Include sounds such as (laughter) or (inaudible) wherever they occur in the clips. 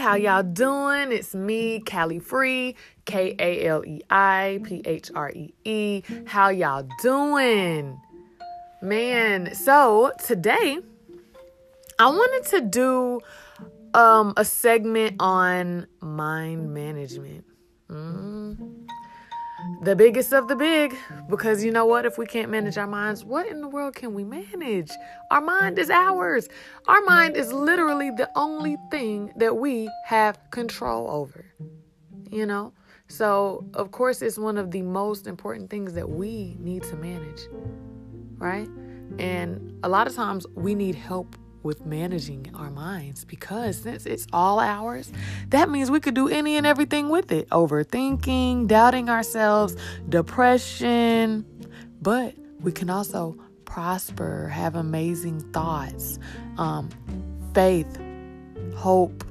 how y'all doing? It's me, Kaleiphree, K A L E I P H R E E. How y'all doing? Man, so today I wanted to do um a segment on mind management. Mm the biggest of the big because you know what? If we can't manage our minds what in the world can we manage? Our mind is ours. Our mind is literally the only thing that we have control over you know? So of course it's one of the most important things that we need to manage right? And a lot of times we need help with managing our minds because since it's all ours, that means we could do any and everything with it overthinking, doubting ourselves, depression. But we can also prosper, have amazing thoughts, um, faith, hope,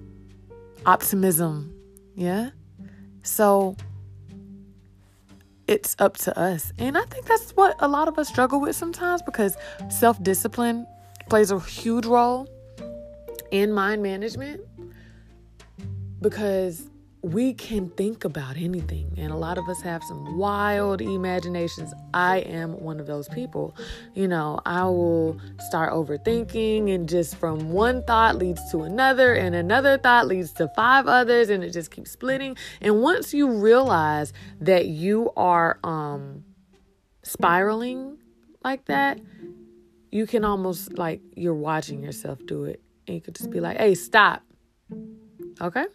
optimism. Yeah? So it's up to us. And I think that's what a lot of us struggle with sometimes because self discipline plays a huge role in mind management because we can think about anything. And a lot of us have some wild imaginations. I am one of those people. You know i will start overthinking and just from one thought leads to another and another thought leads to five others and it just keeps splitting. And once you realize that you are um spiraling like that you can almost like you're watching yourself do it. And you could just be like, hey, stop. Okay?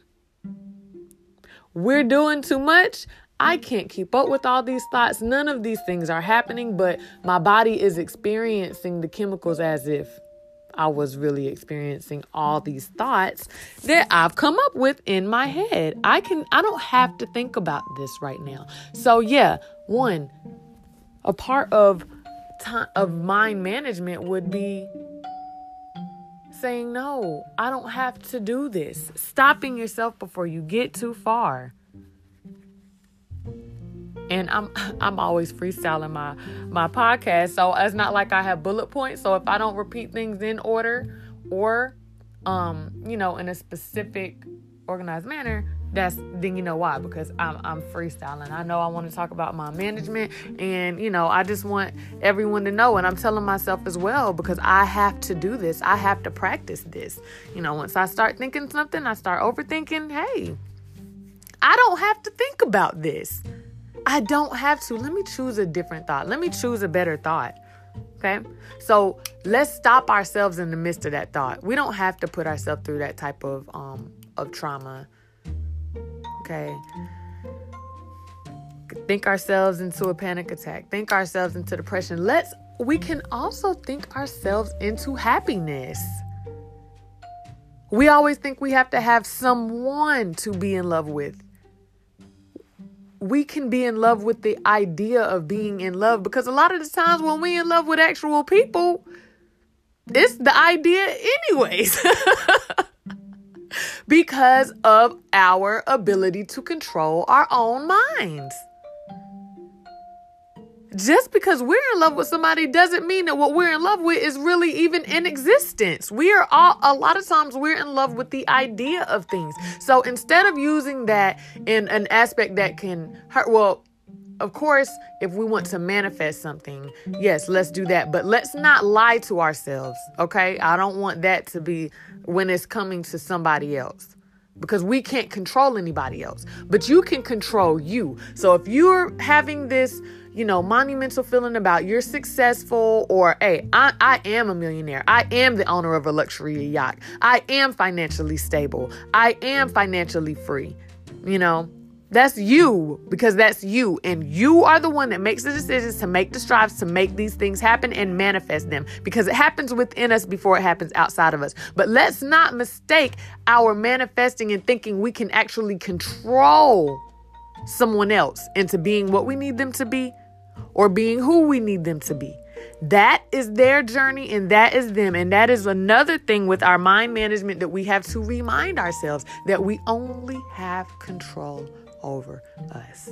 We're doing too much. I can't keep up with all these thoughts. None of these things are happening, but my body is experiencing the chemicals as if I was really experiencing all these thoughts that I've come up with in my head. I can I don't have to think about this right now. So yeah, one a part of time of mind management would be saying no i don't have to do this. Stopping yourself before you get too far. And i'm (laughs) i'm always freestyling my my podcast so it's not like i have bullet points so if i don't repeat things in order or um you know in a specific organized manner that's then you know why because I'm I'm freestyling. I know I want to talk about my management and you know I just want everyone to know and I'm telling myself as well because I have to do this. I have to practice this. You know, once I start thinking something, I start overthinking, hey, I don't have to think about this. I don't have to. Let me choose a different thought. Let me choose a better thought. Okay? So, let's stop ourselves in the midst of that thought. We don't have to put ourselves through that type of um of trauma Okay. Think ourselves into a panic attack. Think ourselves into depression. Let's we can also think ourselves into happiness. We always think we have to have someone to be in love with. We can be in love with the idea of being in love because a lot of the times when we're in love with actual people, it's the idea anyways. (laughs) because of our ability to control our own minds. Just because we're in love with somebody doesn't mean that what we're in love with is really even in existence. We are all, a lot of times, we're in love with the idea of things. So instead of using that in an aspect that can hurt, well, of course, if we want to manifest something, yes, let's do that. But let's not lie to ourselves, okay? I don't want that to be when it's coming to somebody else because we can't control anybody else, but you can control you. So if you're having this, you know, monumental feeling about you're successful or, hey, I, I am a millionaire. I am the owner of a luxury yacht. I am financially stable. I am financially free. You know, that's you because that's you. And you are the one that makes the decisions to make the strives to make these things happen and manifest them because it happens within us before it happens outside of us. But let's not mistake our manifesting and thinking we can actually control someone else into being what we need them to be or being who we need them to be. That is their journey and that is them. And that is another thing with our mind management that we have to remind ourselves that we only have control over us.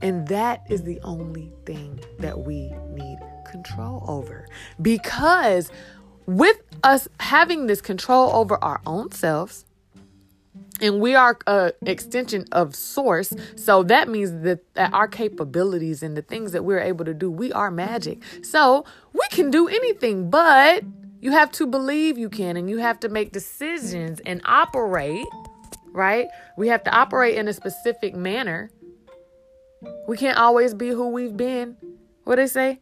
And that is the only thing that we need control over. Because with us having this control over our own selves, and we are an extension of source so that means that, that our capabilities and the things that we're able to do we are magic so we can do anything but you have to believe you can and you have to make decisions and operate right? We have to operate in a specific manner. We can't always be who we've been. What they say?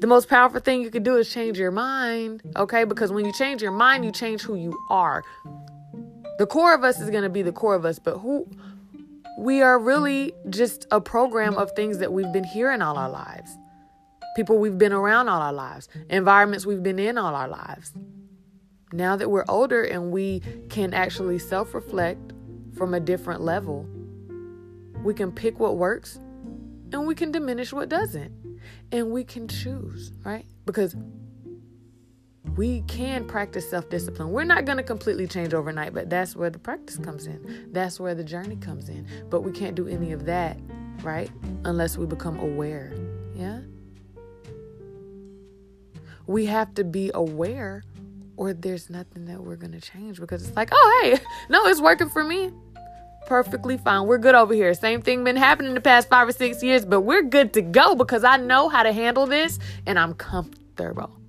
The most powerful thing you can do is change your mind okay? Because when you change your mind you change who you are. The core of us is going to be the core of us, but who we are really just a program of things that we've been hearing all our lives. People we've been around all our lives, environments we've been in all our lives. Now that we're older and we can actually self reflect from a different level, we can pick what works and we can diminish what doesn't. And we can choose, right? Because we can practice self discipline. We're not going to completely change overnight, but that's where the practice comes in. That's where the journey comes in. But we can't do any of that, right? Unless we become aware. Yeah? We have to be aware, or there's nothing that we're going to change because it's like, oh, hey, (laughs) no, it's working for me. Perfectly fine. We're good over here. Same thing been happening the past five or six years, but we're good to go because I know how to handle this and I'm comfortable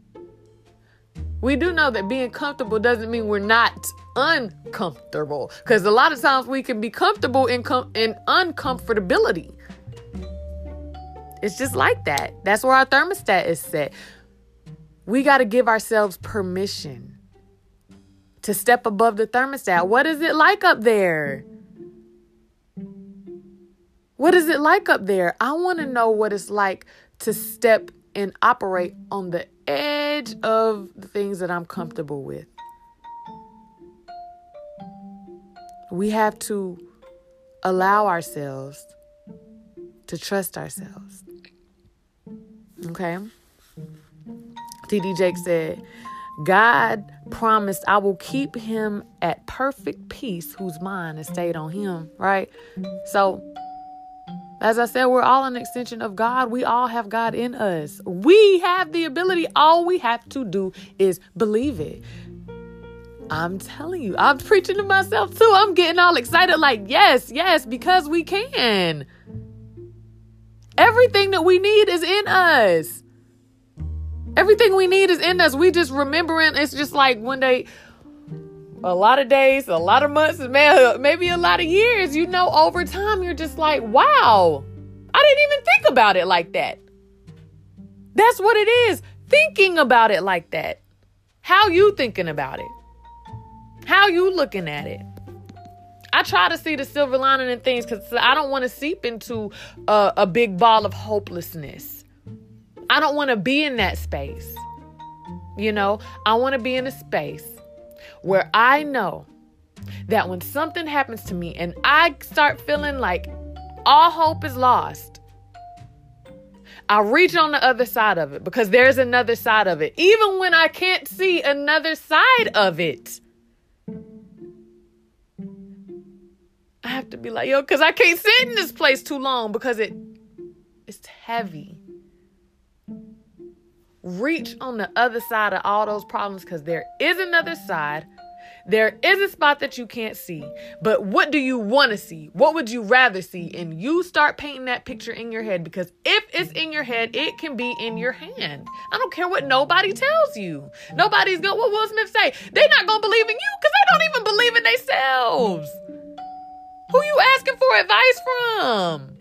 we do know that being comfortable doesn't mean we're not uncomfortable because a lot of times we can be comfortable in, com- in uncomfortability it's just like that that's where our thermostat is set we got to give ourselves permission to step above the thermostat what is it like up there what is it like up there i want to know what it's like to step and operate on the edge of the things that I'm comfortable with. We have to allow ourselves to trust ourselves. Okay? TD Jakes said, God promised I will keep him at perfect peace whose mind is stayed on him, right? So as I said, we're all an extension of God. We all have God in us. We have the ability. All we have to do is believe it. I'm telling you, I'm preaching to myself too. I'm getting all excited, like, yes, yes, because we can. Everything that we need is in us. Everything we need is in us. We just remembering, it's just like one day, a lot of days, a lot of months, man, maybe a lot of years, you know, over time, you're just like, wow, I didn't even think about it like that. That's what it is. Thinking about it like that. How you thinking about it? How you looking at it? I try to see the silver lining in things because I don't want to seep into a, a big ball of hopelessness. I don't want to be in that space. You know, I want to be in a space where I know that when something happens to me and I start feeling like all hope is lost, I reach on the other side of it because there's another side of it. Even when I can't see another side of it, I have to be like, yo, because I can't sit in this place too long because it it's heavy reach on the other side of all those problems because there is another side. There is a spot that you can't see, but what do you want to see? What would you rather see? And you start painting that picture in your head because if it's in your head, it can be in your hand. I don't care what nobody tells you. Nobody's going, what Will Smith say? They're not going to believe in you because they don't even believe in themselves. Who you asking for advice from?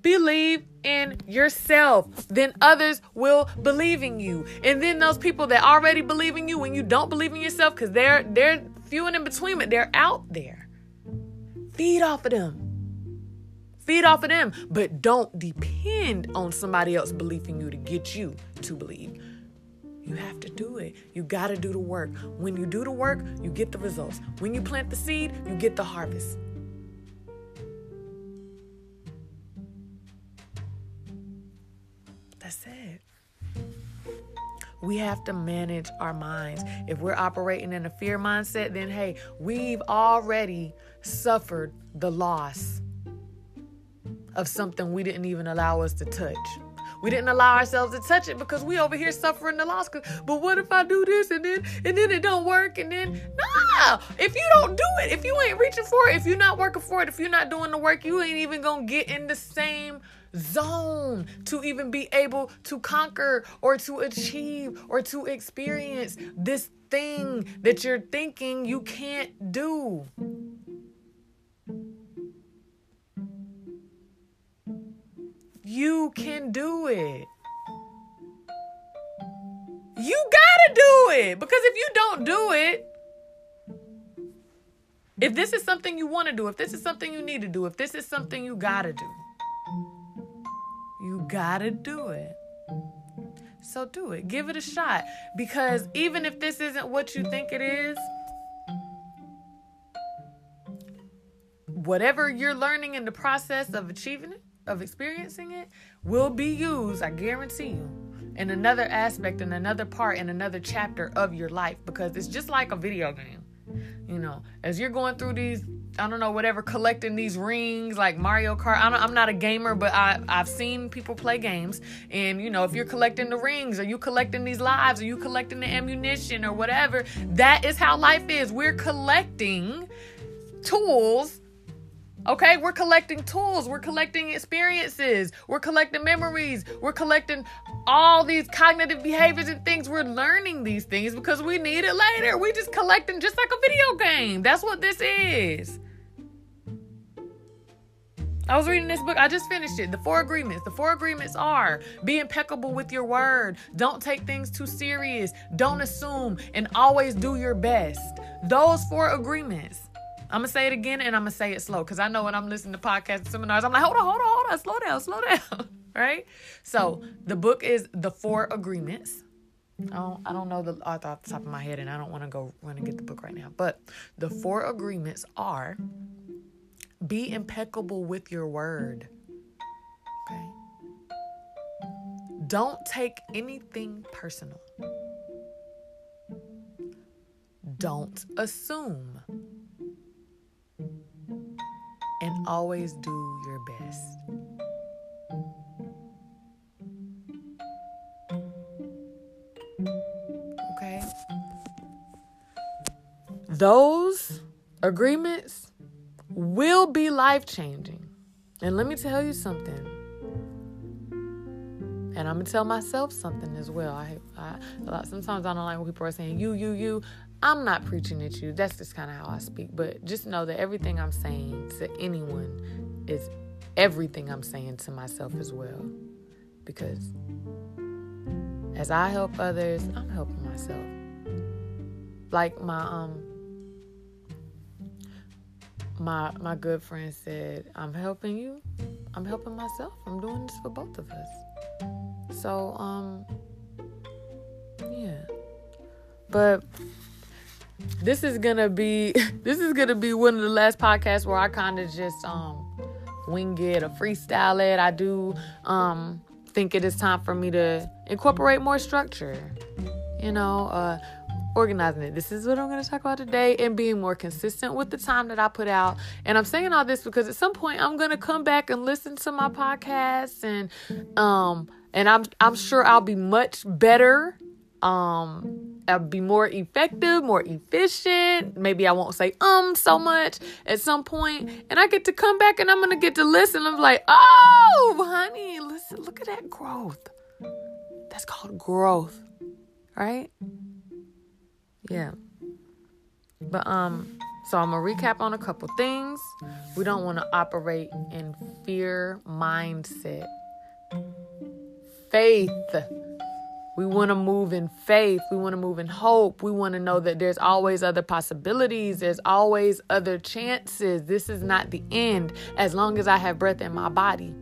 Believe in yourself, then others will believe in you. And then those people that already believe in you when you don't believe in yourself, because they're they're few and in between, but they're out there. Feed off of them. Feed off of them, but don't depend on somebody else believing you to get you to believe. You have to do it. You got to do the work. When you do the work, you get the results. When you plant the seed, you get the harvest. That's it. We have to manage our minds. If we're operating in a fear mindset, then hey, we've already suffered the loss of something we didn't even allow us to touch. We didn't allow ourselves to touch it because we over here suffering the loss. But what if I do this and then and then it don't work and then nah. If you don't do it, if you ain't reaching for it, if you're not working for it, if you're not doing the work, you ain't even gonna get in the same zone to even be able to conquer or to achieve or to experience this thing that you're thinking you can't do. You can do it. You gotta do it because if you don't do it, if this is something you want to do, if this is something you need to do, if this is something you gotta do, you gotta do it. So do it. Give it a shot. Because even if this isn't what you think it is, whatever you're learning in the process of achieving it, of experiencing it, will be used, I guarantee you, in another aspect, in another part, in another chapter of your life. Because it's just like a video game. You know, as you're going through these I don't know, whatever, collecting these rings like Mario Kart. I am not a gamer, but I, I've seen people play games. And, you know, if you're collecting the rings, or you collecting these lives, or you collecting the ammunition, or whatever, that is how life is. We're collecting tools Okay, we're collecting tools, we're collecting experiences, we're collecting memories, we're collecting all these cognitive behaviors and things. We're learning these things because we need it later. We just collecting just like a video game. That's what this is. I was reading this book. I just finished it. The four agreements. The four agreements are be impeccable with your word. Don't take things too serious. Don't assume and always do your best. Those four agreements. I'm gonna say it again and I'm gonna say it slow because I know when I'm listening to podcasts and seminars, I'm like, hold on, hold on, hold on, slow down, slow down. (laughs) right? So the book is The Four Agreements. I don't, I don't know the author off the top of my head, and I don't want to go run and get the book right now. But the four agreements are be impeccable with your word. Okay. Don't take anything personal. Don't assume. And always do your best. Okay? Those agreements will be life changing. And let me tell you something. And I'm gonna tell myself something as well. I, lot sometimes I don't like when people are saying you, you, you. I'm not preaching at you. That's just kind of how I speak. But just know that everything I'm saying to anyone is everything I'm saying to myself as well. Because as I help others, I'm helping myself. Like my um my my good friend said, I'm helping you. I'm helping myself. I'm doing this for both of us. So, um yeah. But this is gonna be (laughs) this is gonna be one of the last podcasts where I kind of just um wing it or freestyle it. I do um think it is time for me to incorporate more structure. You know, uh organizing it. This is what I'm going to talk about today and being more consistent with the time that I put out. And I'm saying all this because at some point I'm going to come back and listen to my podcast and um and I'm I'm sure I'll be much better um I'll be more effective, more efficient. Maybe I won't say um so much at some point, and I get to come back and I'm gonna get to listen. I'm like, oh, honey, listen, look at that growth. That's called growth, right? Yeah. But um so I'm gonna recap on a couple things. We don't want to operate in fear mindset. Faith. We want to move in faith. We want to move in hope. We want to know that there's always other possibilities. There's always other chances. This is not the end as long as I have breath in my body.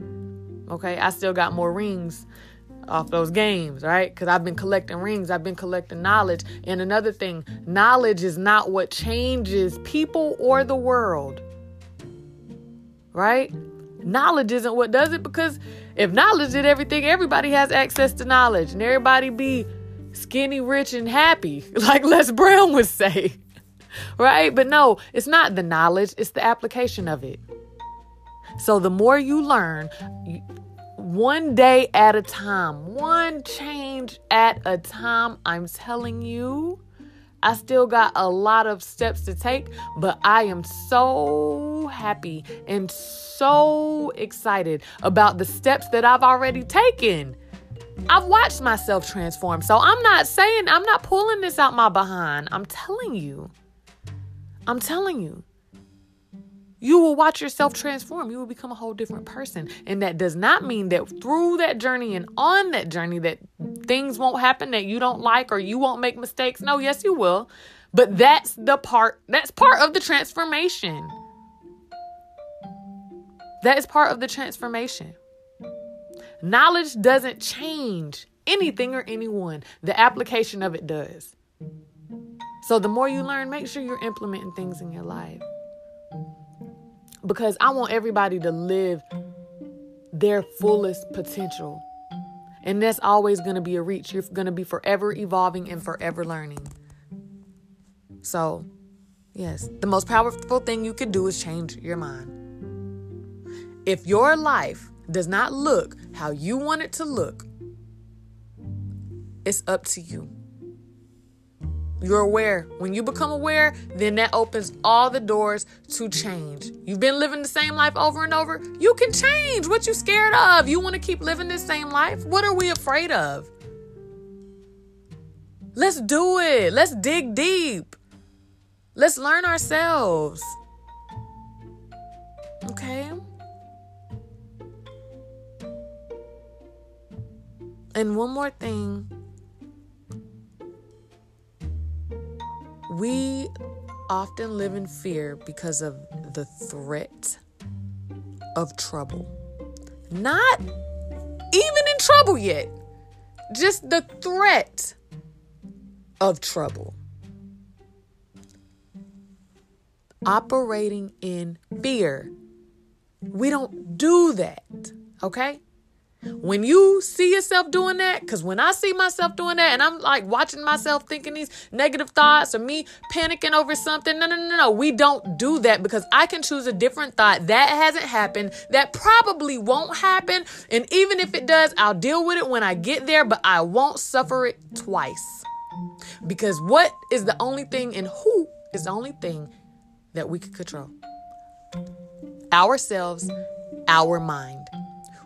Okay, I still got more rings off those games, right? Because I've been collecting rings, I've been collecting knowledge. And another thing, knowledge is not what changes people or the world, right? Knowledge isn't what does it because if knowledge did everything, everybody has access to knowledge and everybody be skinny, rich, and happy, (laughs) like Les Brown would say, (laughs) right? But no, it's not the knowledge, it's the application of it. So the more you learn, one day at a time, one change at a time. I'm telling you, I still got a lot of steps to take, but I am so happy and so excited about the steps that I've already taken. I've watched myself transform. So I'm not saying, I'm not pulling this out my behind. I'm telling you. I'm telling you. You will watch yourself transform. You will become a whole different person. And that does not mean that through that journey and on that journey that things won't happen that you don't like or you won't make mistakes. No, yes you will. But that's the part that's part of the transformation. That is part of the transformation. Knowledge doesn't change anything or anyone. The application of it does. So the more you learn, make sure you're implementing things in your life because I want everybody to live their fullest potential. And that's always going to be a reach. You're going to be forever evolving and forever learning. So, yes, the most powerful thing you can do is change your mind. If your life does not look how you want it to look, it's up to you. You're aware. When you become aware, then that opens all the doors to change. You've been living the same life over and over. You can change. What you scared of? You want to keep living the same life? What are we afraid of? Let's do it. Let's dig deep. Let's learn ourselves. Okay? And one more thing We often live in fear because of the threat of trouble. Not even in trouble yet, just the threat of trouble. Operating in fear. We don't do that, okay? When you see yourself doing that, because when I see myself doing that and I'm like watching myself thinking these negative thoughts or me panicking over something, no, no, no, no. We don't do that because I can choose a different thought. That hasn't happened. That probably won't happen. And even if it does, I'll deal with it when I get there, but I won't suffer it twice. Because what is the only thing and who is the only thing that we can control? Ourselves, our mind.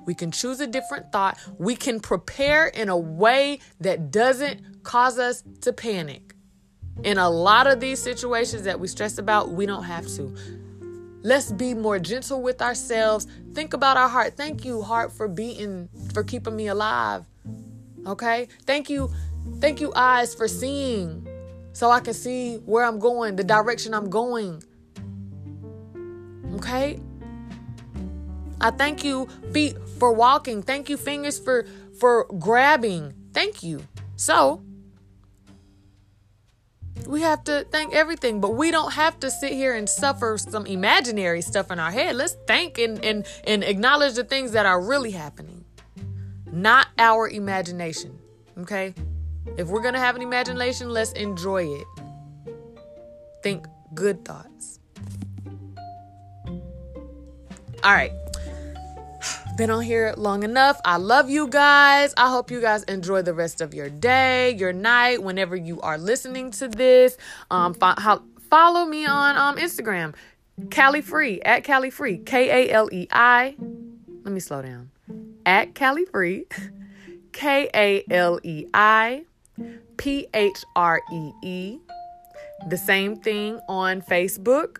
We can choose a different thought. We can prepare in a way that doesn't cause us to panic. In a lot of these situations that we stress about, we don't have to. Let's be more gentle with ourselves. Think about our heart. Thank you, heart, for beating, for keeping me alive. Okay? Thank you, thank you, eyes, for seeing so I can see where I'm going, the direction I'm going. Okay? I thank you, feet, for walking. Thank you, fingers, for for grabbing. Thank you. So we have to thank everything, but we don't have to sit here and suffer some imaginary stuff in our head. Let's thank and, and, and acknowledge the things that are really happening, not our imagination. Okay? If we're to have an imagination, let's enjoy it. Think good thoughts. All right been on here long enough. I love you guys. I hope you guys enjoy the rest of your day, your night, whenever you are listening to this. Um, fo- follow me on um Instagram, Kaleiphree at Kaleiphree, K A L E I. Let me slow down. At Kaleiphree, (laughs) K A L E I P H R E E. The same thing on Facebook.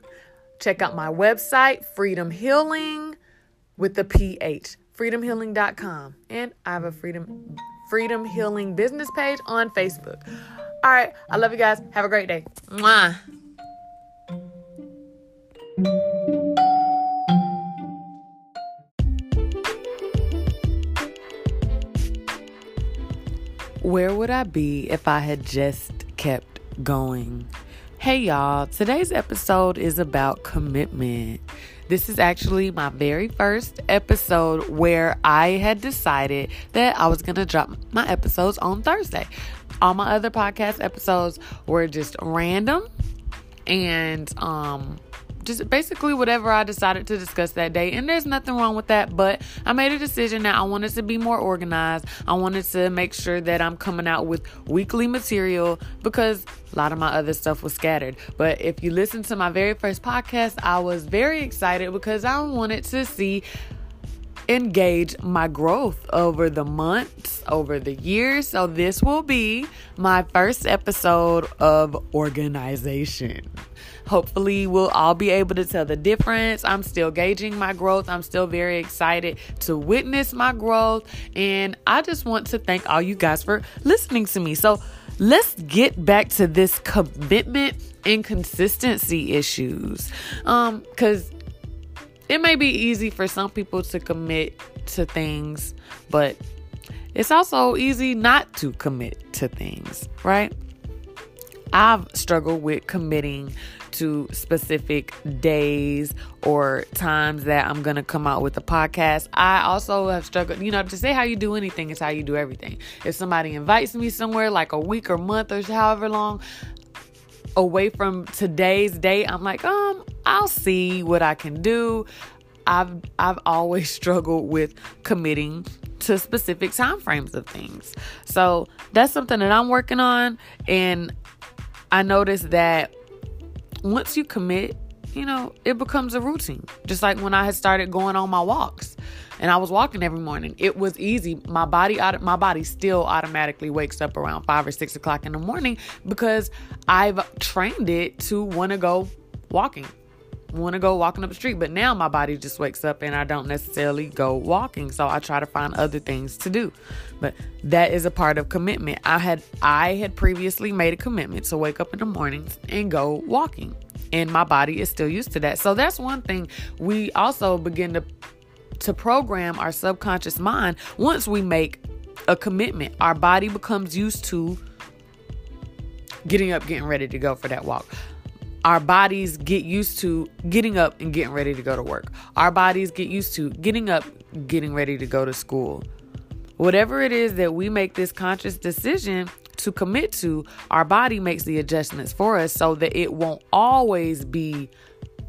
Check out my website, Freedom Healing with the PH, freedomhealing.com. And I have a Freedom Freedom Healing business page on Facebook. All right, I love you guys. Have a great day. Mwah. Where would I be if I had just kept going? Hey y'all, today's episode is about commitment. This is actually my very first episode where I had decided that I was going to drop my episodes on Thursday. All my other podcast episodes were just random and um just basically whatever I decided to discuss that day. And there's nothing wrong with that, but I made a decision that I wanted to be more organized. I wanted to make sure that I'm coming out with weekly material because a lot of my other stuff was scattered. But if you listen to my very first podcast, I was very excited because I wanted to see engage my growth over the months, over the years. So, this will be my first episode of organization. Hopefully, we'll all be able to tell the difference. I'm still gauging my growth. I'm still very excited to witness my growth. And I just want to thank all you guys for listening to me. So, let's get back to this commitment and consistency issues. Um, because it may be easy for some people to commit to things, but it's also easy not to commit to things, right? I've struggled with committing to specific days or times that I'm going to come out with a podcast. I also have struggled, you know, to say how you do anything is how you do everything. If somebody invites me somewhere like a week or month or however long away from today's date, I'm like, um, I'll see what I can do. I've I've always (laughs) struggled with committing to specific time frames of things. So that's something that I'm working on and I noticed that once you commit, you know, it becomes a routine. Just like when I had started going on my walks and I was walking every morning, it was easy. My body, my body still automatically wakes up around five or six o'clock in the morning because I've trained it to want to go walking want to go walking up the street. But now my body just wakes up and I don't necessarily go walking. So I try to find other things to do. But that is a part of commitment. I had I had previously made a commitment to wake up in the mornings and go walking. And my body is still used to that. So that's one thing we also begin to to program our subconscious mind once we make a commitment. Our body becomes used to getting up, getting ready to go for that walk our bodies get used to getting up and getting ready to go to work. Our bodies get used to getting up, getting ready to go to school. Whatever it is that we make this conscious decision to commit to, our body makes the adjustments for us so that it won't always be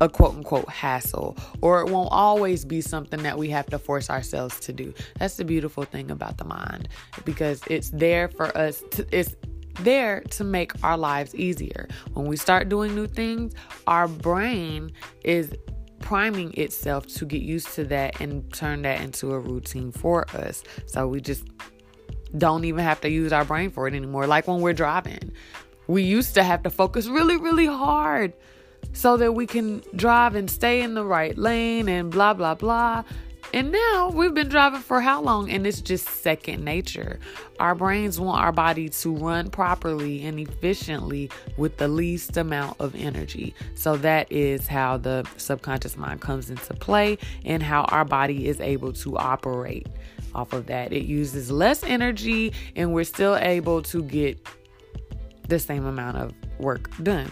a quote unquote hassle or it won't always be something that we have to force ourselves to do. That's the beautiful thing about the mind because it's there for us to, it's there to make our lives easier. When we start doing new things, our brain is priming itself to get used to that and turn that into a routine for us. So we just don't even have to use our brain for it anymore. Like when we're driving, we used to have to focus really, really hard so that we can drive and stay in the right lane and blah, blah, blah. And now we've been driving for how long? And it's just second nature. Our brains want our body to run properly and efficiently with the least amount of energy. So that is how the subconscious mind comes into play and how our body is able to operate off of that. It uses less energy and we're still able to get the same amount of work done.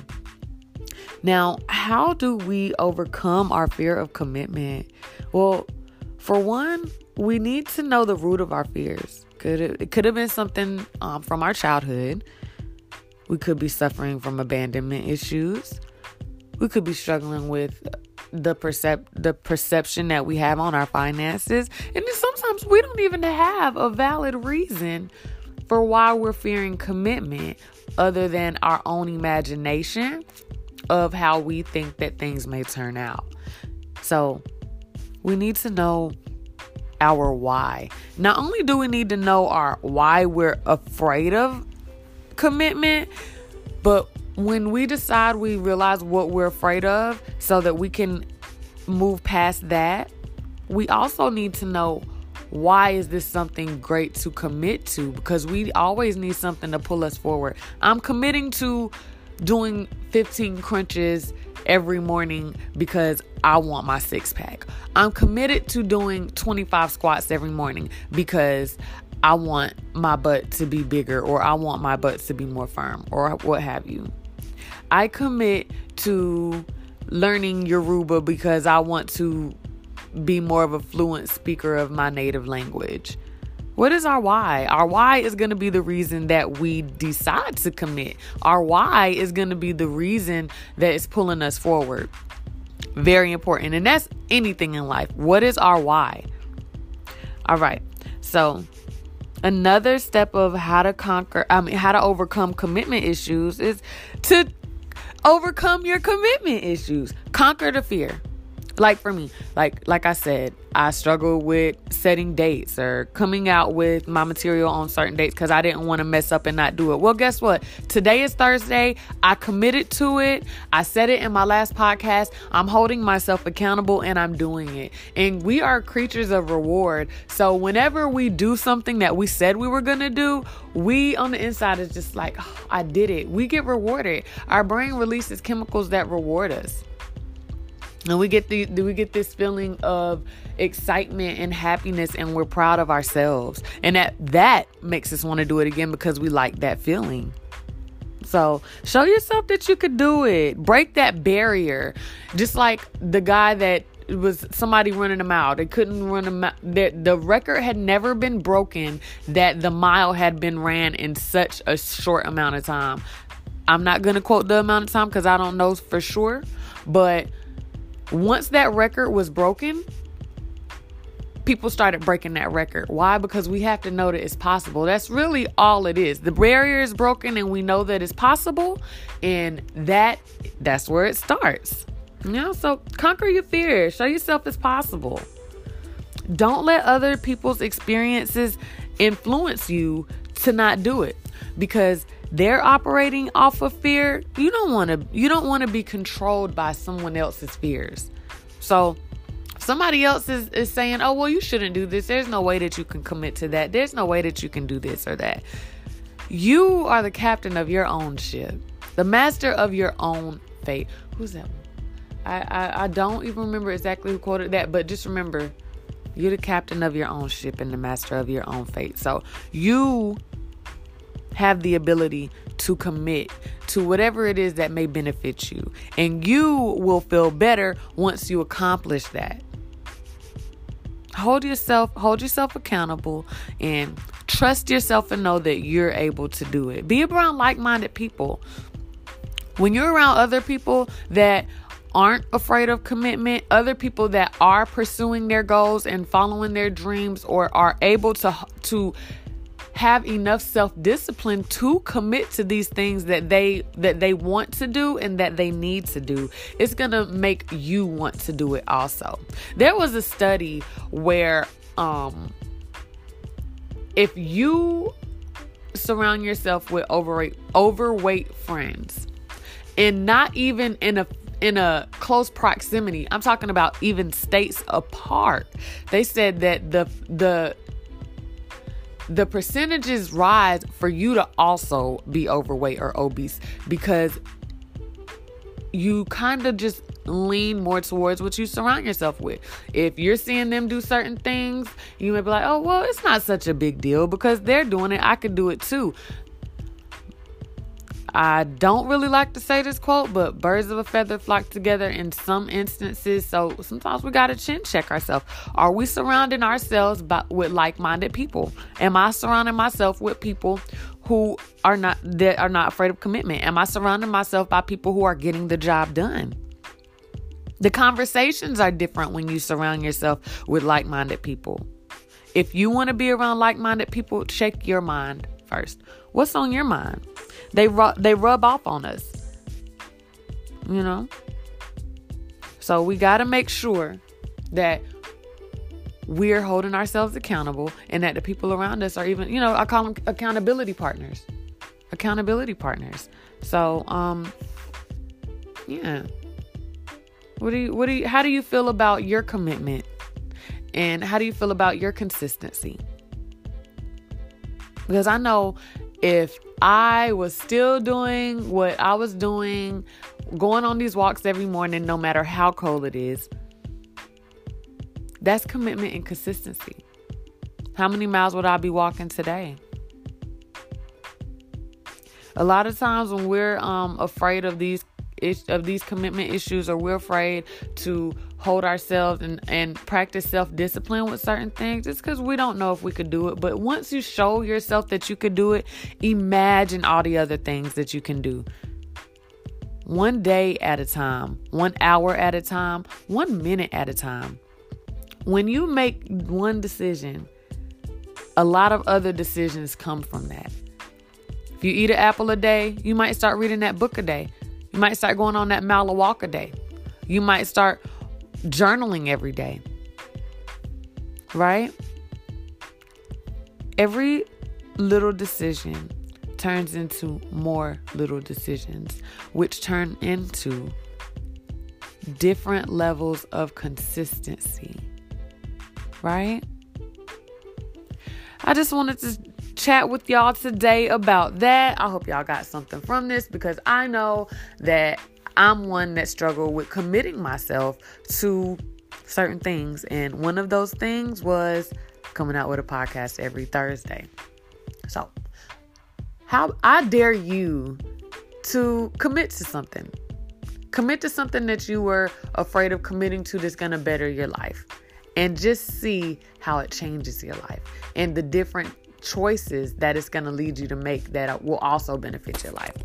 Now, how do we overcome our fear of commitment? Well, for one, we need to know the root of our fears. Could it, it could have been something um, from our childhood. We could be suffering from abandonment issues. We could be struggling with the percep the perception that we have on our finances, and then sometimes we don't even have a valid reason for why we're fearing commitment, other than our own imagination of how we think that things may turn out. So we need to know our why. Not only do we need to know our why we're afraid of commitment, but when we decide we realize what we're afraid of so that we can move past that, we also need to know why is this something great to commit to because we always need something to pull us forward. I'm committing to doing 15 crunches every morning because I want my six pack. I'm committed to doing 25 squats every morning because I want my butt to be bigger or I want my butt to be more firm or what have you. I commit to learning Yoruba because I want to be more of a fluent speaker of my native language. What is our why? Our why is going to be the reason that we decide to commit. Our why is going to be the reason that is pulling us forward. Very important. And that's anything in life. What is our why? All right. So, another step of how to conquer, I mean, how to overcome commitment issues is to overcome your commitment issues. Conquer the fear like for me like like i said i struggle with setting dates or coming out with my material on certain dates because i didn't want to mess up and not do it. Well guess what? Today is thursday. I committed to it. I said it in my last podcast. I'm holding myself accountable and i'm doing it. And we are creatures of reward. So whenever we do something that we said we were gonna do we on the inside is just like oh, i did it. We get rewarded. Our brain releases chemicals that reward us and we get the we get this feeling of excitement and happiness and we're proud of ourselves and that that makes us want to do it again because we like that feeling so show yourself that you could do it break that barrier just like the guy that was somebody running a mile. They couldn't run a mile. The, the record had never been broken that the mile had been ran in such a short amount of time. I'm not going to quote the amount of time because I don't know for sure, but once that record was broken, people started breaking that record. Why? Because we have to know that it's possible. That's really all it is. The barrier is broken and we know that it's possible and that that's where it starts. You know, so conquer your fear. Show yourself it's possible. Don't let other people's experiences influence you to not do it because they're operating off of fear, you don't want to you don't want to be controlled by someone else's fears. So somebody else is, is saying, oh, well, you shouldn't do this. There's no way that you can commit to that. There's no way that you can do this or that. You are the captain of your own ship, the master of your own fate. Who's that? I, I, I don't even remember exactly who quoted that, but just remember, you're the captain of your own ship and the master of your own fate. So you have the ability to commit to whatever it is that may benefit you. And you will feel better once you accomplish that. Hold yourself, hold yourself accountable and trust yourself and know that you're able to do it. Be around like-minded people. When you're around other people that aren't afraid of commitment, other people that are pursuing their goals and following their dreams or are able to to have enough self-discipline to commit to these things that they that they want to do and that they need to do. It's going to make you want to do it also. There was a study where um if you surround yourself with overweight overweight friends and not even in a in a close proximity i'm talking about even states apart they said that the the the percentages rise for you to also be overweight or obese because you kind of just lean more towards what you surround yourself with. If you're seeing them do certain things, you may be like, oh, well, it's not such a big deal because they're doing it. I could do it too. I don't really like to say this quote, but birds of a feather flock together in some instances. So sometimes we got to chin check ourselves. Are we surrounding ourselves by, with like minded people? Am I surrounding myself with people who are not that are not afraid of commitment? Am I surrounding myself by people who are getting the job done? The conversations are different when you surround yourself with like minded people. If you want to be around like minded people, check your mind first. What's on your mind? They ru- they rub off on us. You know? So we got to make sure that we're holding ourselves accountable and that the people around us are even, you know, I call them accountability partners. Accountability partners. So, um yeah. What do you what do you how do you feel about your commitment? And how do you feel about your consistency? Because I know if I was still doing what I was doing, going on these walks every morning, no matter how cold it is, that's commitment and consistency. How many miles would I be walking today? A lot of times when we're um, afraid of these of these commitment issues or we're afraid to hold ourselves and, and practice self-discipline with certain things it's because we don't know if we could do it but once you show yourself that you could do it imagine all the other things that you can do one day at a time, one hour at a time, one minute at a time. When you make one decision, a lot of other decisions come from that. If you eat an apple a day, you might start reading that book a day. You might start going on that mile walk a day. You might start journaling every day. Right? Every little decision turns into more little decisions, which turn into different levels of consistency. Right? I just wanted to chat with y'all today about that. I hope y'all got something from this because I know that I'm one that struggled with committing myself to certain things. And one of those things was coming out with a podcast every Thursday. So, how I dare you to commit to something. Commit to something that you were afraid of committing to that's going to better your life. And just see how it changes your life and the different choices that it's going to lead you to make that will also benefit your life.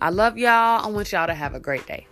I love y'all. I want y'all to have a great day.